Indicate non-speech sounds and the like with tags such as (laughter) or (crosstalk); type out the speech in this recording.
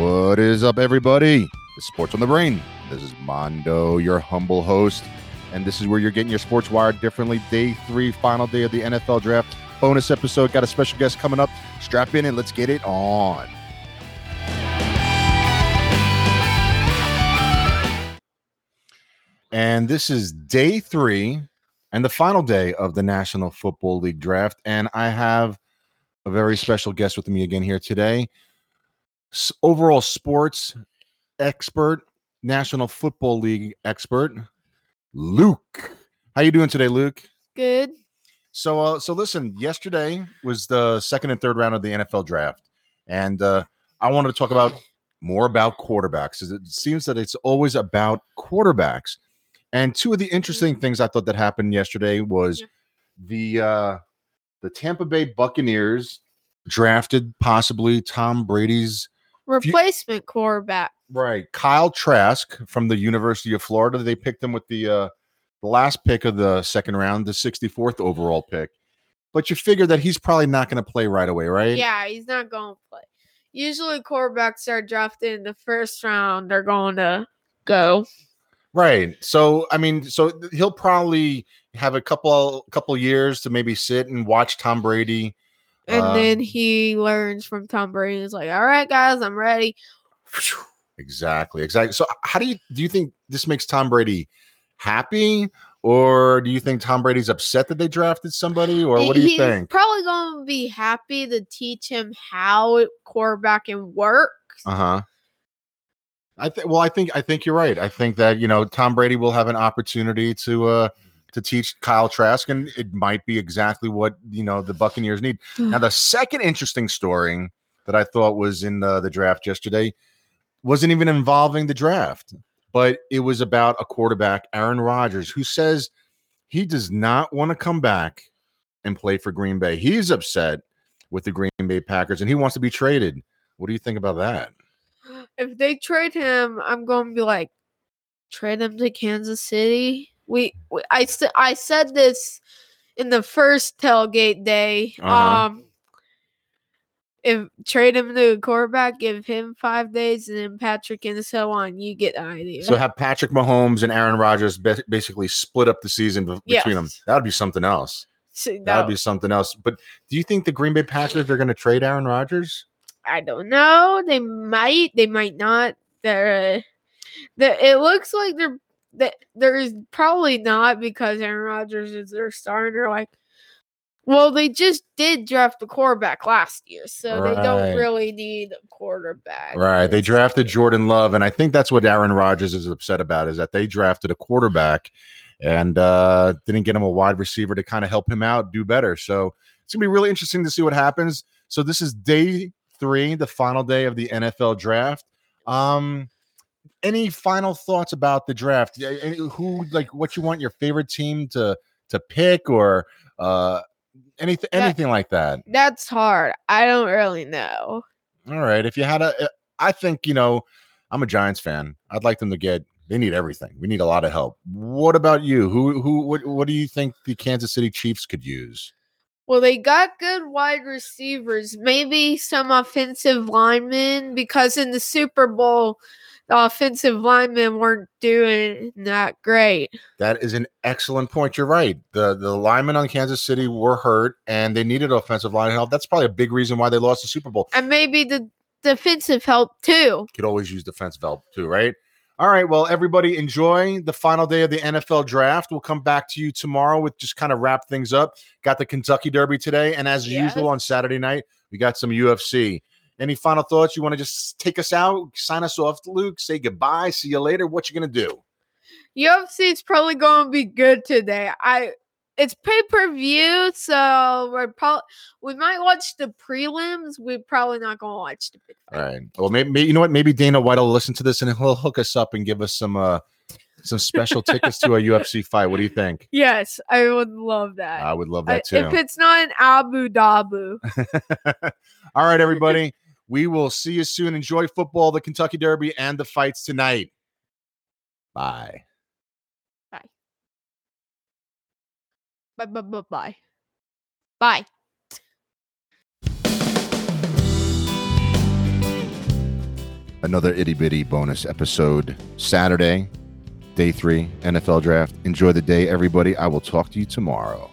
What is up, everybody? The Sports on the Brain. This is Mondo, your humble host, and this is where you're getting your sports wired differently. Day three, final day of the NFL draft. Bonus episode. Got a special guest coming up. Strap in and let's get it on. And this is day three and the final day of the National Football League draft. And I have a very special guest with me again here today. Overall sports expert, National Football League expert, Luke. How you doing today, Luke? Good. So, uh, so listen. Yesterday was the second and third round of the NFL draft, and uh, I wanted to talk about more about quarterbacks. It seems that it's always about quarterbacks. And two of the interesting things I thought that happened yesterday was the uh, the Tampa Bay Buccaneers drafted possibly Tom Brady's Replacement quarterback. right Kyle Trask from the University of Florida. They picked him with the uh, the last pick of the second round, the 64th overall pick. But you figure that he's probably not going to play right away, right? Yeah, he's not going to play. Usually, quarterbacks are drafted in the first round. They're going to go. Right. So I mean, so he'll probably have a couple couple years to maybe sit and watch Tom Brady. And Uh, then he learns from Tom Brady. He's like, all right, guys, I'm ready. Exactly. Exactly. So how do you do you think this makes Tom Brady happy? Or do you think Tom Brady's upset that they drafted somebody? Or what do you He's think? probably going to be happy to teach him how quarterbacking works. Uh-huh. I think well, I think I think you're right. I think that, you know, Tom Brady will have an opportunity to uh to teach Kyle Trask, and it might be exactly what you know the Buccaneers need. Mm. Now, the second interesting story that I thought was in the, the draft yesterday wasn't even involving the draft, but it was about a quarterback, Aaron Rodgers, who says he does not want to come back and play for Green Bay. He's upset with the Green Bay Packers and he wants to be traded. What do you think about that? if they trade him, I'm going to be like, trade him to Kansas City. We, we I said I said this in the first tailgate day. Uh-huh. Um, if trade him to a quarterback, give him five days, and then Patrick and so on. You get the idea. So have Patrick Mahomes and Aaron Rodgers ba- basically split up the season be- between them. That would be something else. So, That would be something else. But do you think the Green Bay Packers are going to trade Aaron Rodgers? I don't know. They might. They might not. They're. Uh, the, it looks like they're. That there's probably not because Aaron Rodgers is their star, and they're like, well, they just did draft a quarterback last year, so they don't really need a quarterback. Right. They drafted. Jordan Love, and I think that's what Aaron Rodgers is upset about is that they drafted a quarterback and uh, didn't get him a wide receiver to kind of help him out do better. So it's gonna be really interesting to see what happens. So this is day three, the final day of the NFL draft. Um, any final thoughts about the draft? Any- Who like what you want your favorite team to to pick or uh anything That- anything like that? That's hard. I don't really know. All right. If you had a, uh, think, you know, I'm a Giants fan. I'd like them to get, they need everything. We need a lot of help. What about you? Who, who, what, what do you think the Kansas City Chiefs could use? Well, they got good wide receivers, maybe some offensive linemen, because in the Super Bowl, the offensive linemen weren't doing that great. That is an excellent point. You're right. The, the linemen on Kansas City were hurt and they needed offensive line help. That's probably a big reason why they lost the Super Bowl. And maybe the defensive help too. Could always use defensive help too, right? All right. Well, everybody enjoy the final day of the NFL draft. We'll come back to you tomorrow with just kind of wrap things up. Got the Kentucky Derby today. And as Yes. usual on Saturday night, we got some UFC. Any final thoughts? You want to just take us out, sign us off, Luke, say goodbye, see you later. What you gonna do? UFC is probably going to be good today. I it's pay per view, so we're probably we might watch the prelims. We're probably not going to watch the big fight. All right. Well, maybe you know what? Maybe Dana White will listen to this and he'll hook us up and give us some uh some special tickets to a (laughs) UFC fight. What do you think? Yes, I would love that. I would love that too. if it's not in Abu Dhabi. (laughs) All right, everybody. (laughs) We will see you soon. Enjoy football, the Kentucky Derby, and the fights tonight. Bye. Bye bye bye bye. Bye. another itty bitty bonus episode Saturday, day three, NFL draft. Enjoy the day, everybody. I will talk to you tomorrow.